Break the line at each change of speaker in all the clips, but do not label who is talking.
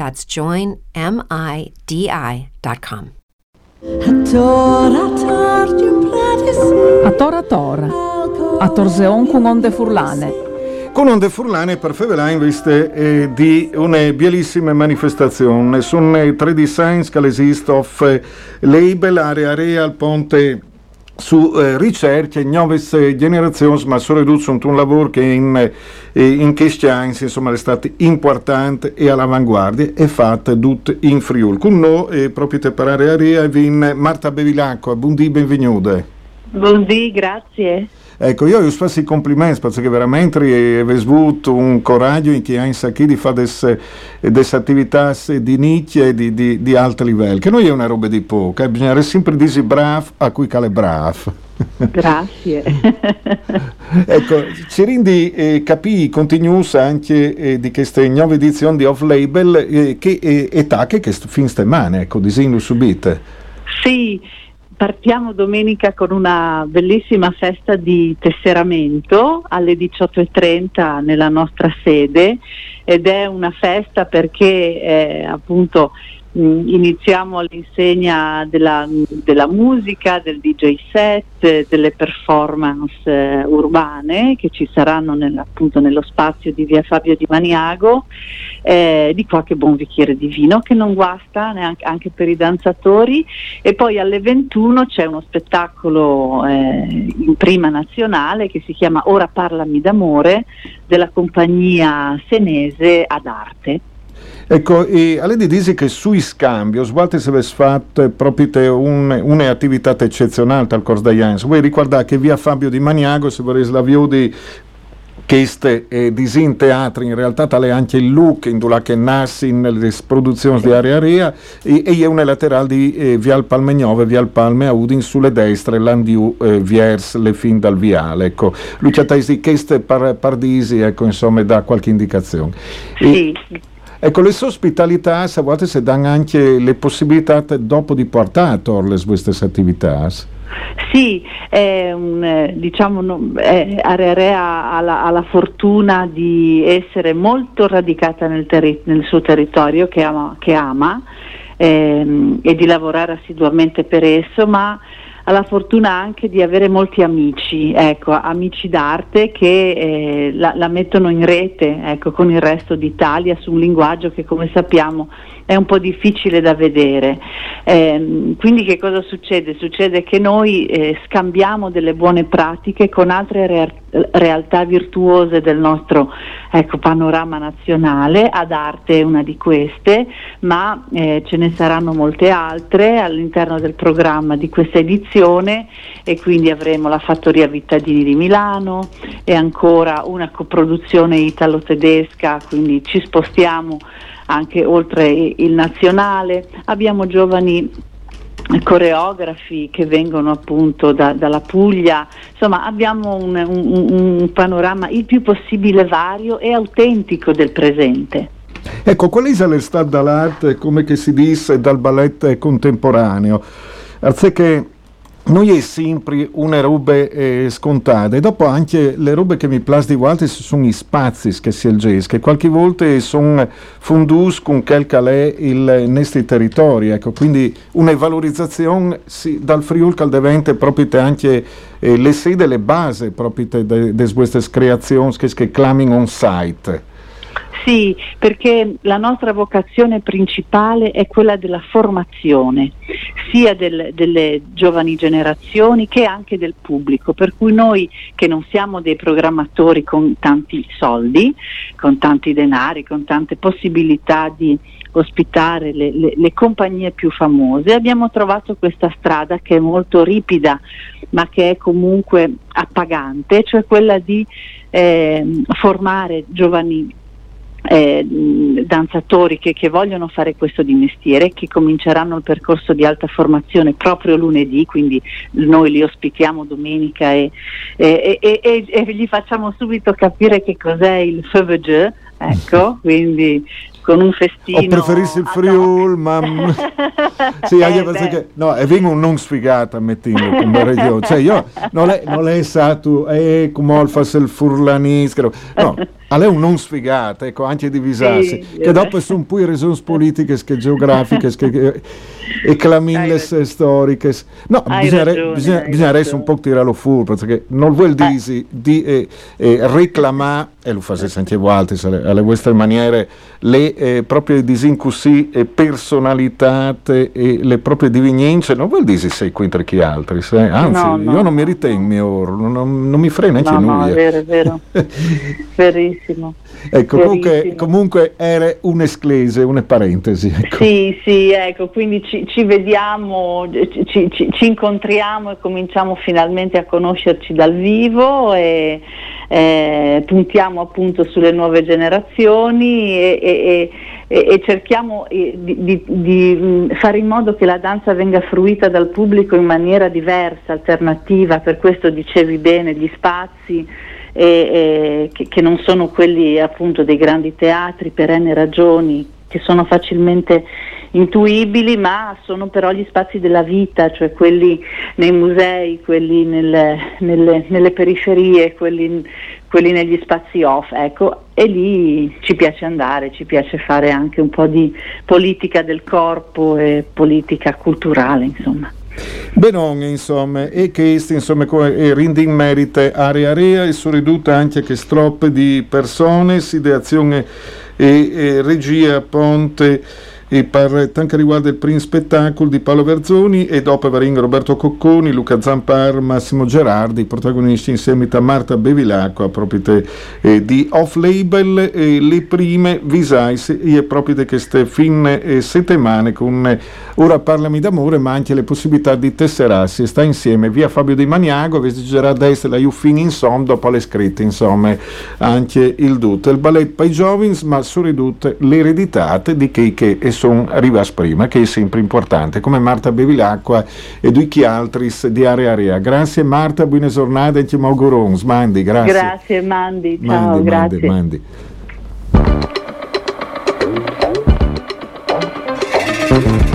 That's joinmidi.com.
A Tora Tora, a Torseon con onde furlane.
Con onde furlane per Fevelà in viste eh, di una bellissima manifestazione. Sono tre designs che esistono, label, area real, ponte su eh, ricerche, nuove generazioni, ma soprattutto un lavoro che in, eh, in questi anni insomma, è stato importante e all'avanguardia e fatto tutto in Friuli. Con noi, eh, proprio per parlare a Ria, Marta Bevilacqua, buondì, benvenuta.
Buondì, grazie.
Ecco, io vi faccio i complimenti perché veramente avete avuto un coraggio in chi ha in sacchi di fare delle attività di nicchia e di, di, di, alto livello, che non è una roba di poco, eh? bisogna sempre dire bravo a cui cale bravo.
Grazie.
ecco, ci rendi eh, capì continuous anche eh, di queste nuove edizioni di Off Label eh, che eh, età che, che fin stemane, ecco, disegno subite.
Sì, partiamo domenica con una bellissima festa di tesseramento alle 18.30 nella nostra sede ed è una festa perché eh, appunto iniziamo all'insegna della, della, musica, del DJ set, delle performance eh, urbane che ci saranno nel, appunto nello spazio di via Fabio di Maniago eh, di qualche buon bicchiere di vino che non guasta neanche anche per i danzatori e poi alle 21 c'è uno spettacolo eh, in prima nazionale che si chiama Ora parlami d'amore della compagnia senese ad arte.
Ecco, e Aledi dice che sui scambi, svolte se avesse fatto proprio un, un'attività eccezionale al corso degli anni. Voi ricordate che via Fabio di Maniago, se vorrei la di queste eh, disin teatri in realtà tale anche il look in dove che nasce nelle produzioni di area area e, e è una laterale di eh, Vial Palmegnove Vial Palme a Udin sulle destre l'andiu eh, viers le fin dal viale ecco Lucia Taisi queste par, pardisi ecco insomma dà qualche indicazione
sì.
Ecco, le ospitalità a volte si danno anche le possibilità dopo di portare a queste attività.
Sì, è un, diciamo, Area ha la, ha la, fortuna di essere molto radicata nel, terri- nel suo territorio che ama, che ama ehm, e di lavorare assiduamente per esso, ma ha la fortuna anche di avere molti amici, ecco, amici d'arte che eh, la, la, mettono in rete ecco, con il resto d'Italia su un linguaggio che come sappiamo è un po' difficile da vedere. Eh, quindi che cosa succede? Succede che noi eh, scambiamo delle buone pratiche con altre re- realtà virtuose del nostro ecco, panorama nazionale, ad arte è una di queste, ma eh, ce ne saranno molte altre all'interno del programma di questa edizione e quindi avremo la Fattoria Vittadini di Milano e ancora una coproduzione italo-tedesca, quindi ci spostiamo anche oltre il nazionale, abbiamo giovani coreografi che vengono appunto da, dalla Puglia, insomma abbiamo un, un, un panorama il più possibile vario e autentico del presente.
Ecco, qual è l'estate dall'arte, come si dice, dal balletto contemporaneo? Anziché non è sempre una roba eh, scontata e dopo anche le robe che mi piace di volte sono gli spazi che si elges che qualche volta sono fondus con quel che è il nostro territorio ecco. Quindi una valorizzazione sì, dal Friuli che diventa proprio anche eh, le sede le basi proprio di queste creazioni che si chiamano on site
Sì, perché la nostra vocazione principale è quella della formazione, sia del, delle giovani generazioni che anche del pubblico, per cui noi che non siamo dei programmatori con tanti soldi, con tanti denari, con tante possibilità di ospitare le, le, le compagnie più famose, abbiamo trovato questa strada che è molto ripida ma che è comunque appagante, cioè quella di eh, formare giovani eh, danzatori che, che, vogliono fare questo di mestiere, che cominceranno il percorso di alta formazione proprio lunedì, quindi noi li ospitiamo domenica e, e, e, e gli facciamo subito capire che cos'è il jeu, ecco, quindi con un festino.
O preferissi il Friul, ma... sì, eh, anche perché... No, e vengo non sfigata, mettendo come regione. Cioè, io non è, non è stato, eh, come fas il furlaniscaro. No, è un non sfigata, ecco, anche divisarsi. Sì, che dopo sono poi ragioni politiche, che geografiche, che, e clamille storiche. No, bisogna, ragione, bisogna, bisogna un po' tirarlo fuori, perché non vuol dire eh. di eh, eh, reclamare, e lo anche voi altri, alle, vostre maniere, le eh, proprie disincussi e personalità e le proprie divinenze, non vuol dire sei qui tra chi altri, eh? anzi no, no, io non mi ritengo mio, non, non, mi frena neanche
no, noi. No, è vero, è vero, verissimo.
Ecco, comunque, comunque, era un'esclese, una parentesi. Ecco.
Sì, sì, ecco, quindi ci, ci vediamo, ci, ci, ci, incontriamo e cominciamo finalmente a conoscerci dal vivo e eh, puntiamo appunto sulle nuove generazioni e, e, e, e cerchiamo eh, di, di, di, fare in modo che la danza venga fruita dal pubblico in maniera diversa, alternativa, per questo dicevi bene, gli spazi che, che, non sono quelli appunto dei grandi teatri per n ragioni che sono facilmente intuibili, ma sono però gli spazi della vita, cioè quelli nei musei, quelli nelle, nelle, nelle periferie, quelli, quelli, negli spazi off, ecco, e lì ci piace andare, ci piace fare anche un po' di politica del corpo e politica culturale, insomma.
Benon, insomma, e questo insomma, rende in merito area area e sono ridotte anche che stroppe di persone, ideazione e, e regia Ponte e per quanto riguarda il primo spettacolo di Paolo Verzoni e dopo Varingo Roberto Cocconi, Luca Zampar, Massimo Gerardi, protagonisti insieme a Marta Bevilacqua, proprio eh, di Off Label, eh, le prime visais e proprio di queste fine eh, settimane con eh, Ora parlami d'amore ma anche le possibilità di tesserarsi, sta insieme via Fabio Di Maniago, che girerà a destra la Juffin insomma, dopo le scritte insomma anche il Dut, il ballet Pai Giovins ma sono ridotte l'ereditate di chi che e sono arrivati prima, che è sempre importante, come Marta Bevilacqua e tutti altri di Area Area. Grazie Marta, buone giornate e ci auguro Mandi, grazie.
Grazie Mandi, ciao, Mandi, grazie. Mandi, Mandi.
io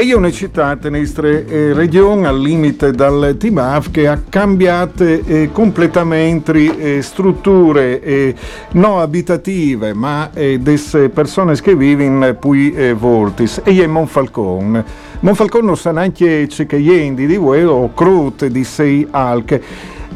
ho una città in nostra eh, regione al limite dal Timaf che ha cambiato eh, completamente eh, strutture eh, non abitative ma eh, delle persone che vivono poi eh, voltis e è Monfalcone. Monfalcone non sa neanche che di voi o crute di sei alche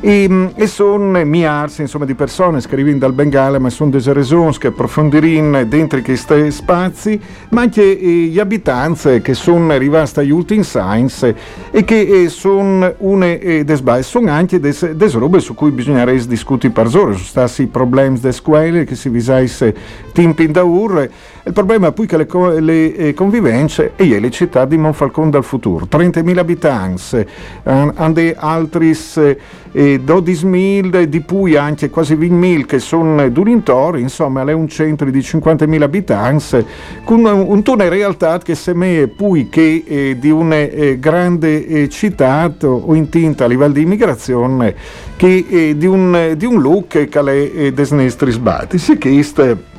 e, mm, e sono miarsi insomma, di persone arrivano dal Bengala, ma sono delle ragioni che approfondiranno dentro questi spazi, ma anche eh, gli abitanti che sono arrivati agli ultimi science e che eh, sono une eh, des sono anche delle robe su cui bisogna discutere per ore, sono stati i problemi delle scuole che si visasse tempi da urre il problema è poi che le, le eh, convivenze e le città di Monfalcone dal futuro, 30.000 abitanti, hanno altri eh, 12.000, di cui anche quasi 20.000 che sono durintori, insomma è un centro di 50.000 abitanti, con un, una realtà che semmai poi che eh, di una eh, grande eh, città o intinta a livello di immigrazione che eh, di, un, di un look che è eh, desnestri sbatti. Si chieste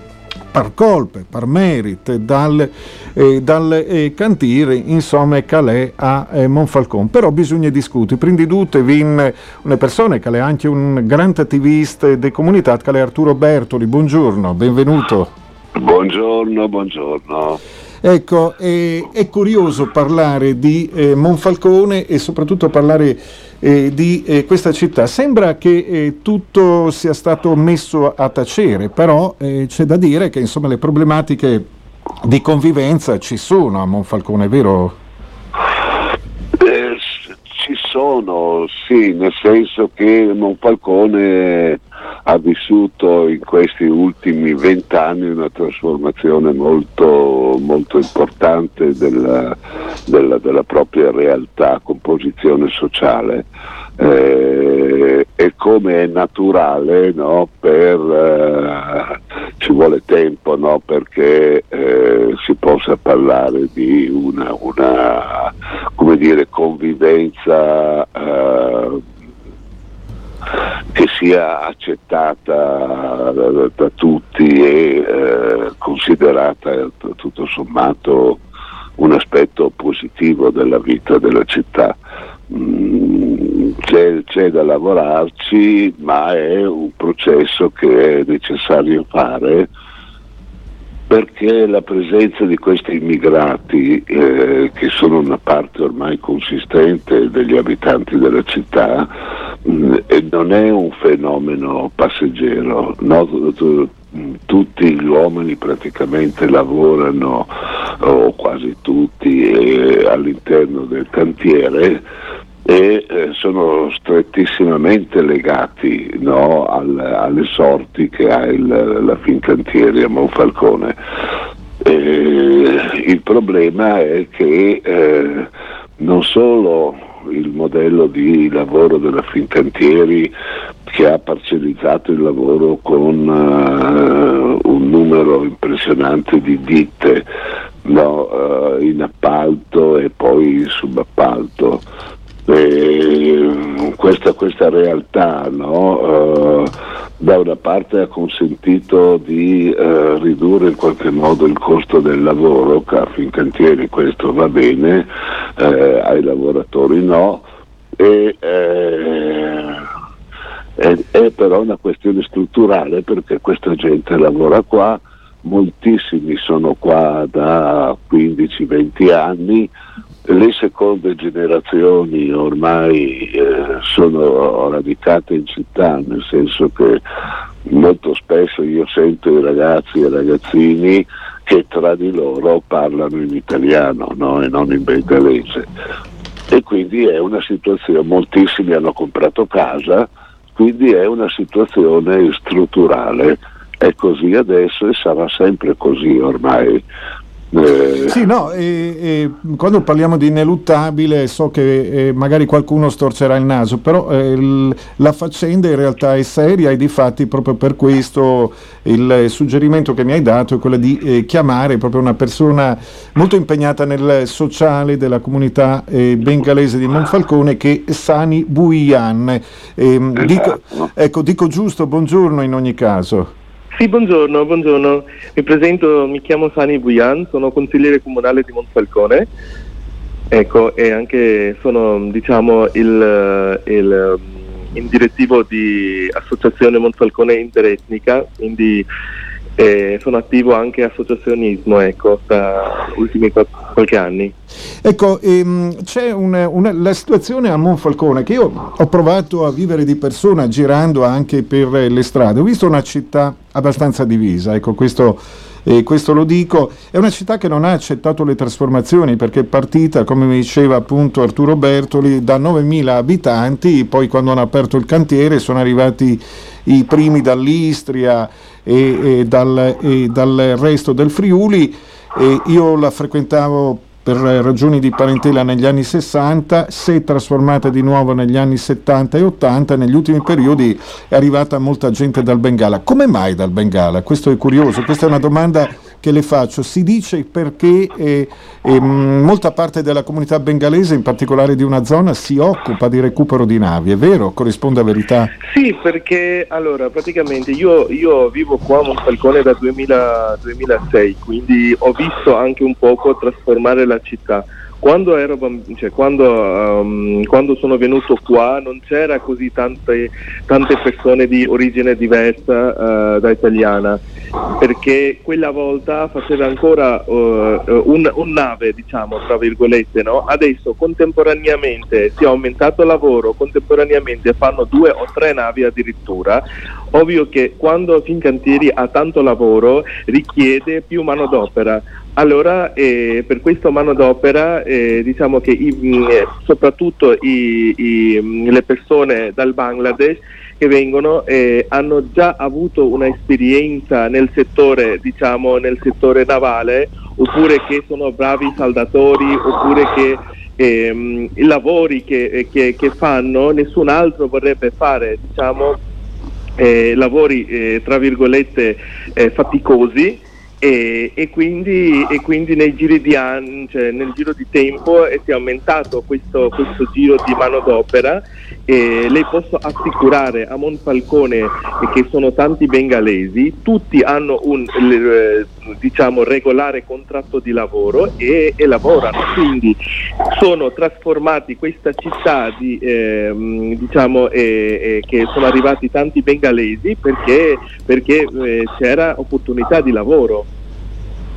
per colpe, per merito, dal, eh, dal eh, cantiere, insomma, Calais a eh, Monfalcone. Però bisogna discutere. Prima di tutto vin una persona che è anche un grande attivista di comunità, che è Arturo Bertoli. Buongiorno, benvenuto.
Buongiorno, buongiorno.
Ecco, eh, è curioso parlare di eh, Monfalcone e soprattutto parlare eh, di eh, questa città. Sembra che eh, tutto sia stato messo a tacere, però eh, c'è da dire che insomma, le problematiche di convivenza ci sono a Monfalcone, vero?
ci sono, sì, nel senso che Monfalcone ha vissuto in questi ultimi vent'anni una trasformazione molto, molto importante della, della, della, propria realtà, composizione sociale. Eh, e come è naturale no, per, eh, ci vuole tempo no, perché eh, si possa parlare di una, una dire, convivenza eh, che sia accettata da, da tutti e eh, considerata tutto sommato un aspetto positivo della vita della città. Mm, c'è, c'è, da lavorarci, ma è un processo che è necessario fare perché la presenza di questi immigrati, eh, che sono una parte ormai consistente degli abitanti della città, non è un fenomeno passeggero. No? Tutti gli uomini praticamente lavorano, o quasi tutti, eh, all'interno del cantiere e eh, sono strettissimamente legati no, al, alle sorti che ha il, la Fincantieri a Monfalcone. Eh, il problema è che eh, non solo il modello di lavoro della Fincantieri che ha parcellizzato il lavoro con uh, un numero impressionante di ditte no, uh, in appalto e poi in subappalto, eh, questa, questa, realtà no, eh, da una parte ha consentito di eh, ridurre in qualche modo il costo del lavoro, CAF in cantieri questo va bene, eh, ai lavoratori no, e, eh, è, è però una questione strutturale perché questa gente lavora qua, moltissimi sono qua da 15-20 anni, le seconde generazioni ormai eh, sono radicate in città, nel senso che molto spesso io sento i ragazzi e ragazzini che tra di loro parlano in italiano no? e non in bengalese. E quindi è una situazione, moltissimi hanno comprato casa, quindi è una situazione strutturale. È così adesso e sarà sempre così ormai.
Eh. Sì, no, e, e, quando parliamo di ineluttabile so che eh, magari qualcuno storcerà il naso, però eh, il, la faccenda in realtà è seria e di fatti proprio per questo il suggerimento che mi hai dato è quello di eh, chiamare proprio una persona molto impegnata nel sociale della comunità eh, bengalese di Monfalcone che è Sani Buian. Ehm, dico, esatto. ecco, dico giusto, buongiorno in ogni caso.
Sì, buongiorno, buongiorno. Mi presento, mi chiamo Sani Buian, sono consigliere comunale di Monfalcone Ecco, e anche sono diciamo il, il in direttivo di Associazione Monfalcone Interetnica, quindi eh, sono attivo anche associazionismo ecco, da ultimi qualche anni.
Ecco, ehm, c'è una, una, la situazione a Monfalcone che io ho provato a vivere di persona girando anche per le strade, ho visto una città abbastanza divisa, ecco questo e questo lo dico, è una città che non ha accettato le trasformazioni perché è partita, come mi diceva appunto Arturo Bertoli, da 9.000 abitanti, poi quando hanno aperto il cantiere sono arrivati i primi dall'Istria e, e, dal, e dal resto del Friuli. E io la frequentavo per ragioni di parentela negli anni 60, si è trasformata di nuovo negli anni 70 e 80, negli ultimi periodi è arrivata molta gente dal Bengala. Come mai dal Bengala? Questo è curioso, questa è una domanda che le faccio. Si dice perché eh, eh, molta parte della comunità bengalese, in particolare di una zona, si occupa di recupero di navi, è vero? Corrisponde a verità?
Sì, perché allora praticamente io, io vivo qua a Monfalcone da 2000, 2006, quindi ho visto anche un poco trasformare la città quando, ero, cioè, quando, um, quando, sono venuto qua non c'era così tante, tante persone di origine diversa uh, da italiana perché quella volta faceva ancora uh, un, un, nave diciamo tra virgolette no? adesso contemporaneamente si è aumentato il lavoro contemporaneamente fanno due o tre navi addirittura ovvio che quando Fincantieri ha tanto lavoro richiede più manodopera allora, eh, per questo manodopera, eh, diciamo che i, mm, eh, soprattutto i, i, mm, le persone dal Bangladesh che vengono eh, hanno già avuto un'esperienza nel settore, diciamo, nel settore navale, oppure che sono bravi saldatori, oppure che ehm, i lavori che, eh, che, che, fanno nessun altro vorrebbe fare, diciamo, eh, lavori tra virgolette faticosi e, e, quindi, e, quindi, nei giri di anni, cioè nel giro di tempo si è aumentato questo, questo giro di manodopera e le posso assicurare a Monfalcone che sono tanti bengalesi, tutti hanno un eh, diciamo, regolare contratto di lavoro e, e, lavorano, quindi sono trasformati questa città di, eh, diciamo, eh, eh, che sono arrivati tanti bengalesi perché, perché eh, c'era opportunità di lavoro.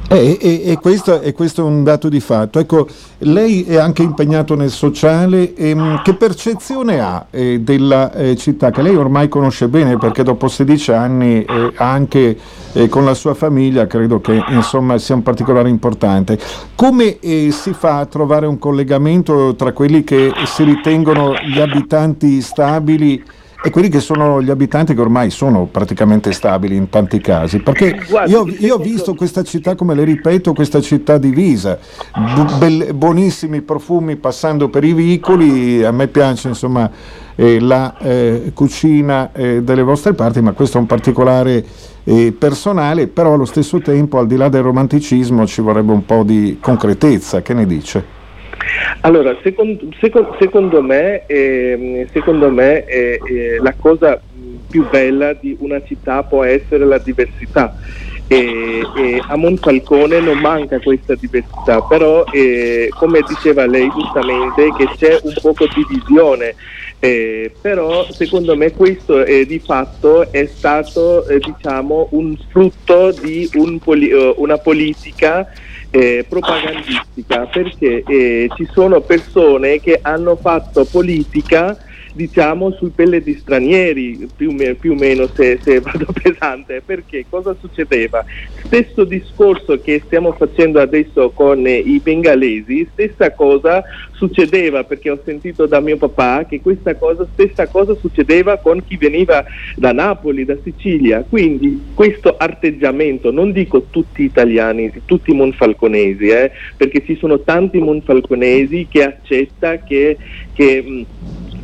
Eh, e, e, questo, e, questo, è un dato di fatto. Ecco, lei è anche impegnato nel sociale, ehm, che percezione ha eh, della eh, città che lei ormai conosce bene perché dopo 16 anni eh, anche eh, con la sua famiglia credo che insomma, sia un particolare importante. Come eh, si fa a trovare un collegamento tra quelli che si ritengono gli abitanti stabili e quelli che sono gli abitanti che ormai sono praticamente stabili in tanti casi. Perché io, io ho visto questa città, come le ripeto, questa città divisa, bu- buonissimi profumi passando per i vicoli, a me piace insomma eh, la eh, cucina eh, delle vostre parti, ma questo è un particolare eh, personale, però allo stesso tempo al di là del romanticismo ci vorrebbe un po' di concretezza, che ne dice?
Allora, secondo, secondo, secondo me, eh, secondo me eh, eh, la cosa più bella di una città può essere la diversità. E, e a Monfalcone non manca questa diversità, però eh, come diceva lei giustamente che c'è un po' di divisione, eh, però secondo me questo eh, di fatto è stato eh, diciamo, un frutto di un poli- uh, una politica eh, propagandistica perché eh, ci sono persone che hanno fatto politica diciamo sui pelle di stranieri più, più o meno se, se, vado pesante perché cosa succedeva? Stesso discorso che stiamo facendo adesso con i bengalesi stessa cosa succedeva perché ho sentito da mio papà che questa cosa stessa cosa succedeva con chi veniva da Napoli da Sicilia. Quindi questo arteggiamento non dico tutti italiani tutti monfalconesi eh, perché ci sono tanti monfalconesi che accetta che, che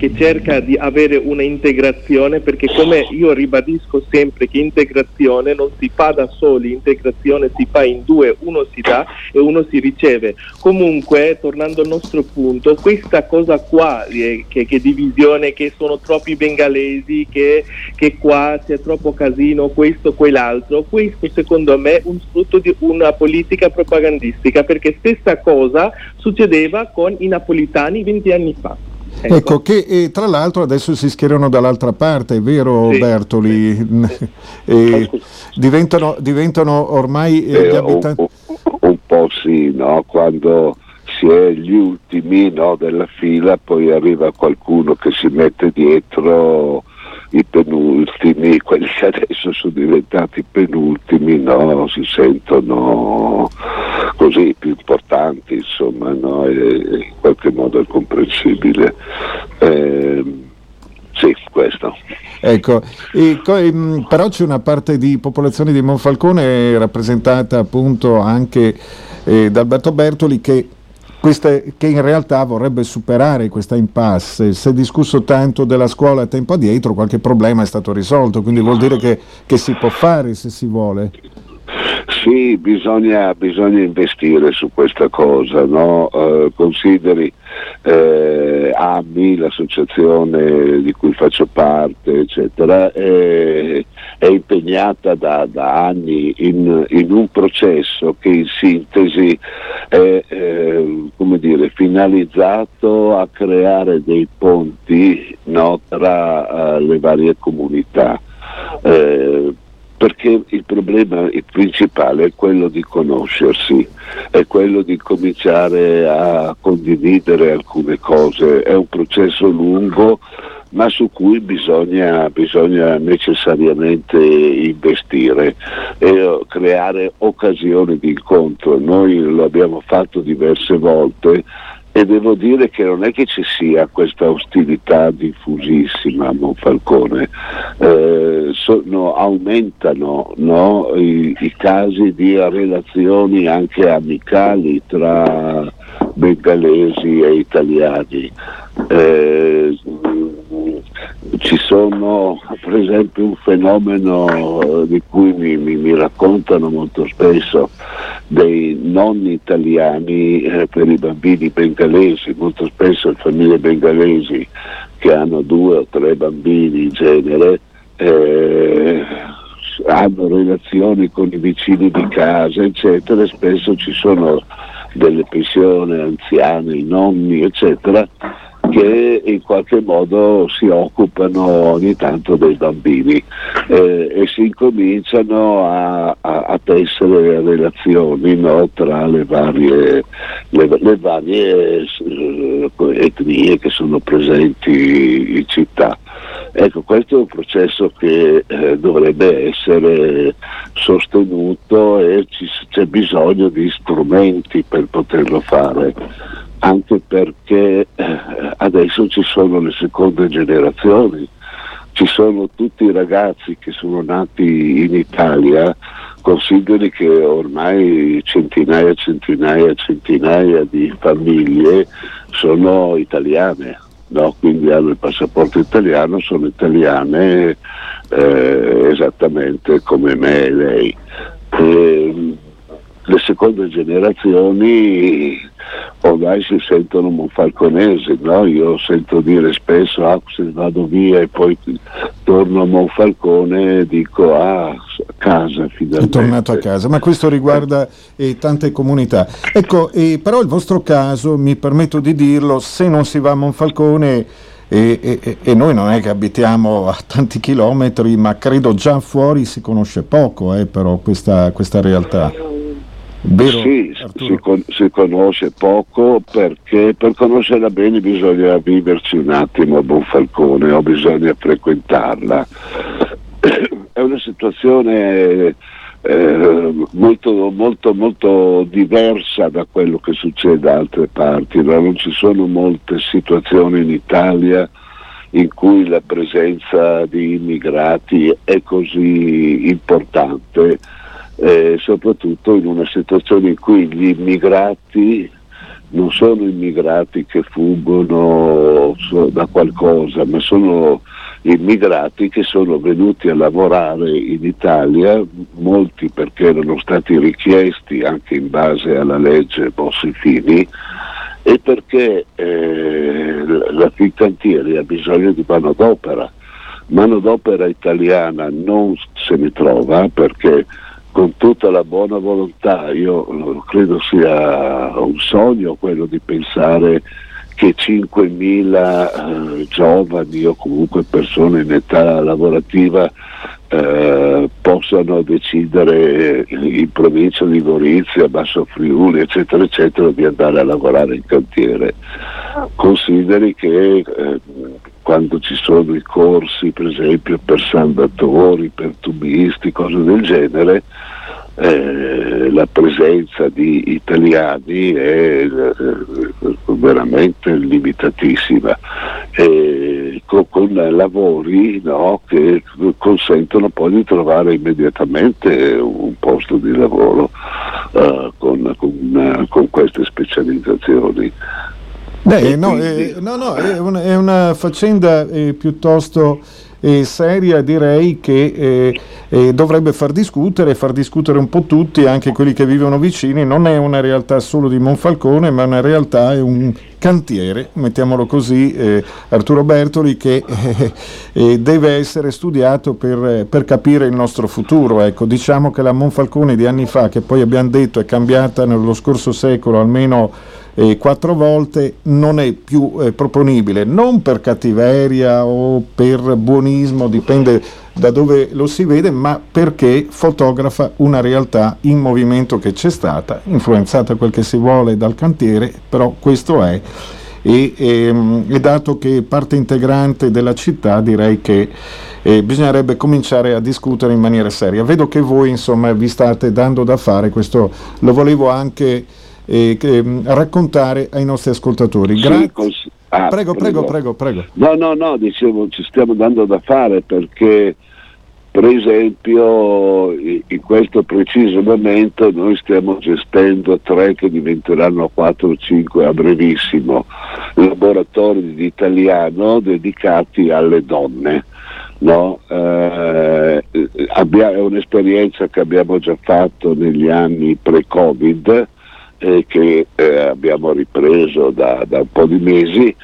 che cerca di avere una integrazione perché come io ribadisco sempre che integrazione non si fa da soli, integrazione si fa in due, uno si dà e uno si riceve. Comunque, tornando al nostro punto, questa cosa qua, eh, che, che divisione, che sono troppi bengalesi, che, che qua c'è troppo casino, questo, quell'altro, questo secondo me è un frutto di una politica propagandistica perché stessa cosa succedeva con i napolitani 20 anni fa.
Ecco, ecco che eh, tra l'altro adesso si schierano dall'altra parte, è vero sì, Bertoli? Sì. eh, diventano, diventano, ormai
eh, gli abitanti... Un, un, po' sì, no? quando si è gli ultimi no, della fila, poi arriva qualcuno che si mette dietro i penultimi, quelli che adesso sono diventati penultimi, no, si sentono così più importanti, insomma, no, in qualche modo è comprensibile. Eh, sì, questo.
Ecco, e, ehm, però c'è una parte di popolazione di Monfalcone rappresentata appunto anche eh, da Alberto Bertoli che queste, che in realtà vorrebbe superare questa impasse. Si è discusso tanto della scuola a tempo addietro, qualche problema è stato risolto, quindi vuol dire che, che si può fare se si vuole.
Sì, bisogna, bisogna, investire su questa cosa, no? eh, consideri eh, AMI, l'associazione di cui faccio parte, eccetera, è, è impegnata da, da anni in, in, un processo che in sintesi è eh, dire, finalizzato a creare dei ponti no, tra uh, le varie comunità. Eh, perché il problema principale è quello di conoscersi, è quello di cominciare a condividere alcune cose, è un processo lungo ma su cui bisogna, bisogna necessariamente investire e creare occasioni di incontro. Noi lo abbiamo fatto diverse volte e devo dire che non è che ci sia questa ostilità diffusissima a Monfalcone, eh, sono, aumentano no, i, i, casi di relazioni anche amicali tra bengalesi e italiani. Eh, ci sono per esempio un fenomeno di cui mi, mi, mi raccontano molto spesso dei nonni italiani eh, per i bambini bengalesi, molto spesso le famiglie bengalesi che hanno due o tre bambini in genere eh, hanno relazioni con i vicini di casa, eccetera, e spesso ci sono delle pensioni anziane, i nonni, eccetera, che in qualche modo si occupano ogni tanto dei bambini eh, e si incominciano a, a, a tessere relazioni no, tra le varie, le, le varie eh, etnie che sono presenti in città. Ecco, questo è un processo che eh, dovrebbe essere sostenuto e ci, c'è bisogno di strumenti per poterlo fare anche perché eh, adesso ci sono le seconde generazioni, ci sono tutti i ragazzi che sono nati in Italia, consideri che ormai centinaia centinaia centinaia di famiglie sono italiane. No? quindi hanno il passaporto italiano, sono italiane eh, esattamente come me e lei. E, le seconde generazioni ormai si sentono monfalconesi, no? io sento dire spesso ah, se vado via e poi torno a Monfalcone e dico ah, casa finalmente.
È tornato a casa, ma questo riguarda eh, tante comunità. Ecco, eh, però il vostro caso, mi permetto di dirlo, se non si va a Monfalcone e, e, e, noi non è che abitiamo a tanti chilometri, ma credo già fuori si conosce poco eh, però questa, questa realtà.
Vero, sì, si, con, si, conosce poco perché per conoscerla bene bisogna viverci un attimo a Bonfalcone o bisogna frequentarla. È una situazione eh, molto, molto, molto diversa da quello che succede da altre parti. Non ci sono molte situazioni in Italia in cui la presenza di immigrati è così importante eh, soprattutto in una situazione in cui gli immigrati non sono immigrati che fuggono da qualcosa, ma sono immigrati che sono venuti a lavorare in Italia, molti perché erano stati richiesti anche in base alla legge Bossi-Fini e perché eh, la Fincantieri ha bisogno di manodopera. Manodopera italiana non se ne trova perché con tutta la buona volontà, io credo sia un sogno quello di pensare che 5.000 eh, giovani o comunque persone in età lavorativa eh, possano decidere in provincia di Gorizia, Basso Friuli, eccetera, eccetera, di andare a lavorare in cantiere. Consideri che eh, quando ci sono i corsi, per esempio, per saldatori, per tubisti, cose del genere, eh, la presenza di italiani è eh, veramente limitatissima, eh, con, con, lavori no, che consentono poi di trovare immediatamente un posto di lavoro uh, con, con, con queste specializzazioni.
Beh, no, eh, no, no, è, una, è una faccenda eh, piuttosto eh, seria, direi che eh, eh, dovrebbe far discutere, far discutere un po' tutti, anche quelli che vivono vicini. Non è una realtà solo di Monfalcone, ma una realtà, è un cantiere, mettiamolo così, eh, Arturo Bertoli, che eh, deve essere studiato per, per, capire il nostro futuro. Ecco, diciamo che la Monfalcone di anni fa, che poi abbiamo detto è cambiata nello scorso secolo almeno eh, quattro volte non è più eh, proponibile, non per cattiveria o per buonismo, dipende da dove lo si vede, ma perché fotografa una realtà in movimento che c'è stata, influenzata quel che si vuole dal cantiere, però questo è. E, e, ehm, e dato che è parte integrante della città, direi che eh, bisognerebbe cominciare a discutere in maniera seria. Vedo che voi insomma vi state dando da fare, questo lo volevo anche eh, raccontare ai nostri ascoltatori.
Grazie. Sì,
ah, prego, prego, prego, prego,
No, no, no, dicevo, ci stiamo dando da fare perché per esempio in questo preciso momento noi stiamo gestendo tre che diventeranno quattro o cinque a brevissimo laboratori di italiano dedicati alle donne. No? Eh, abbia, è un'esperienza che abbiamo già fatto negli anni pre-Covid eh, che eh, abbiamo ripreso da, da, un po' di mesi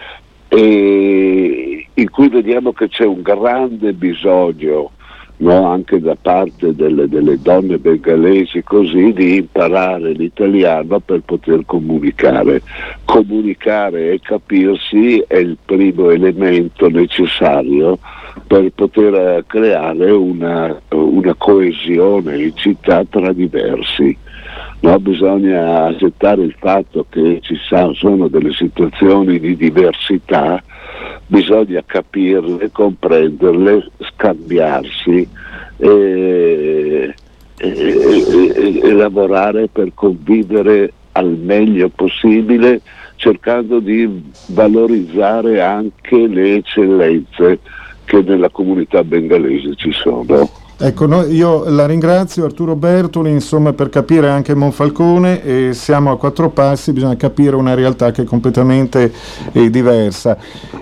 e in cui vediamo che c'è un grande bisogno no, anche da parte delle, delle, donne bengalesi così di imparare l'italiano per poter comunicare. Comunicare e capirsi è il primo elemento necessario per poter eh, creare una, una coesione in città tra diversi no? bisogna accettare il fatto che ci sono delle situazioni di diversità, bisogna capirle, comprenderle, scambiarsi e, e, e, e lavorare per convivere al meglio possibile cercando di valorizzare anche le eccellenze che nella comunità bengalese ci sono.
Ecco, no, io la ringrazio Arturo Bertoli, insomma, per capire anche Monfalcone e siamo a quattro passi, bisogna capire una realtà che è completamente eh, diversa.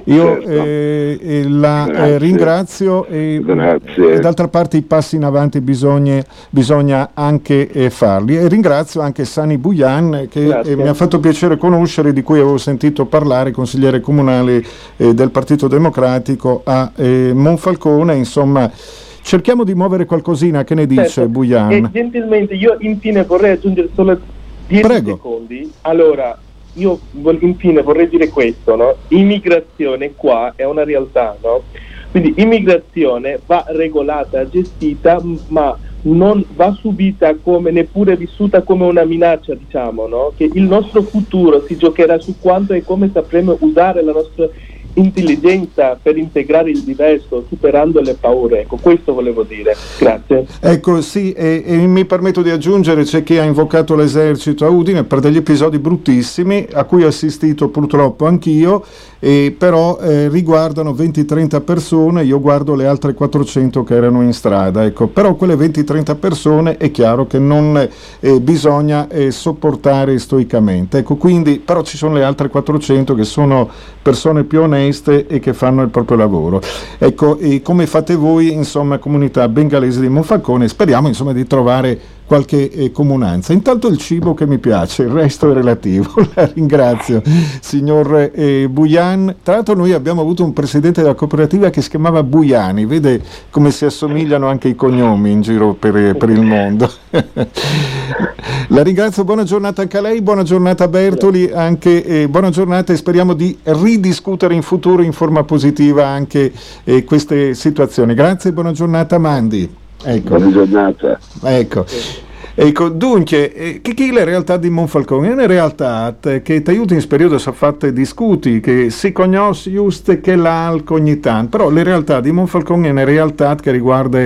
Io certo. eh, eh la eh, ringrazio e, e, d'altra parte i passi in avanti bisogna, bisogna anche eh, farli. E ringrazio anche Sani Buyan che eh, mi ha fatto piacere conoscere, di cui avevo sentito parlare, consigliere comunale del Partito Democratico a Monfalcone, insomma Cerchiamo di muovere qualcosina, che ne dice certo. Buian?
E gentilmente io infine vorrei aggiungere solo 10 Prego. secondi. Allora, io infine vorrei dire questo, no? Immigrazione qua è una realtà, no? Quindi immigrazione va regolata, gestita, ma non va subita come neppure vissuta come una minaccia, diciamo, no? Che il nostro futuro si giocherà su quanto e come sapremo usare la nostra intelligenza per integrare il diverso, superando le paure. Ecco, questo volevo dire. Grazie.
Ecco, sì, e, e mi permetto di aggiungere, c'è chi ha invocato l'esercito a Udine per degli episodi bruttissimi, a cui ho assistito purtroppo anch'io, e però eh, riguardano 20-30 persone, io guardo le altre 400 che erano in strada, ecco. però quelle 20-30 persone è chiaro che non eh, bisogna eh, sopportare stoicamente, ecco, quindi, però ci sono le altre 400 che sono persone più oneste e che fanno il proprio lavoro. Ecco, come fate voi, insomma, comunità bengalese di Monfalcone, speriamo insomma di trovare qualche eh, comunanza. Intanto il cibo che mi piace, il resto è relativo. La ringrazio, signor eh, Buian. Tra l'altro noi abbiamo avuto un presidente della cooperativa che si chiamava Buiani, vede come si assomigliano anche i cognomi in giro per, per il mondo. La ringrazio, buona giornata anche a lei, buona giornata a Bertoli, anche, eh, buona giornata e speriamo di ridiscutere in futuro in forma positiva anche eh, queste situazioni. Grazie e buona giornata Mandi.
Ecco. Buona giornata.
Ecco. Ecco, dunque, eh, che, che è la realtà di Monfalcone? È una realtà che ti aiuta in questo periodo a fare discuti, che si conosce giusto che l'alco ogni tanto, però la realtà di Monfalcone è una realtà che riguarda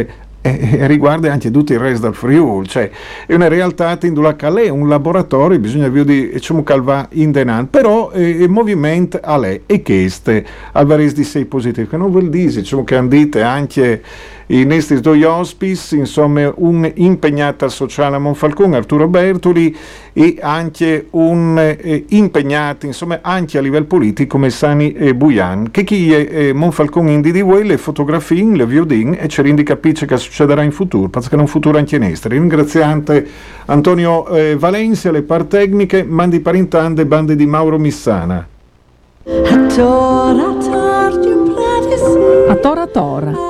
e riguarda anche tutto il resto del Friuli, cioè è una realtà in cui è un laboratorio, bisogna dire diciamo calva in denan, però eh, il movimento a lei è questo, al di sei positivi, che non vuol dire, diciamo che andite anche i nostri due ospiti, insomma un impegnato sociale a Monfalcone, Arturo Bertoli, e anche un eh, impegnato insomma, anche a livello politico come Sani e Buian, che chi è eh, Monfalcone in DDW, le fotografie, le viodin e ci rende capisce che succederà in futuro, perché è un futuro anche in esteri. Ringraziante Antonio eh, Valencia, le par tecniche, mandi parintande, bande di Mauro Missana.
A tora tora,